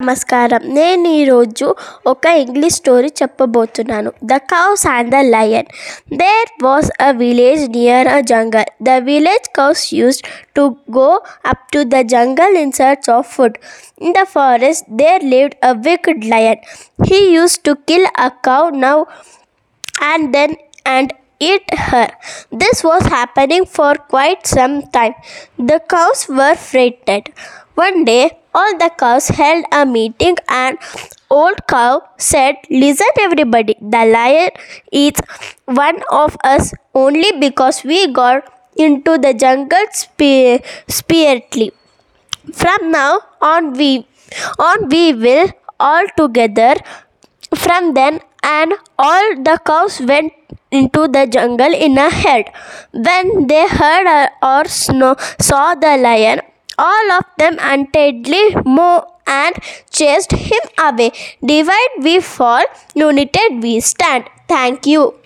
నమస్కారం నేను ఈరోజు ఒక ఇంగ్లీష్ స్టోరీ చెప్పబోతున్నాను the cows and the lion there was a village near a jungle the village cows used to go up to the jungle in search of food in the forest there lived a wicked lion he used to kill a cow now and then and eat her. This was happening for quite some time. The cows were frightened. One day, all the cows held a meeting, and old cow said, Listen, everybody, the lion eats one of us only because we got into the jungle spi- spiritly. From now on, we on we will all together. From then and all the cows went into the jungle in a herd. When they heard or saw the lion, all of them untidily moved and chased him away. Divide we fall, united we stand. Thank you.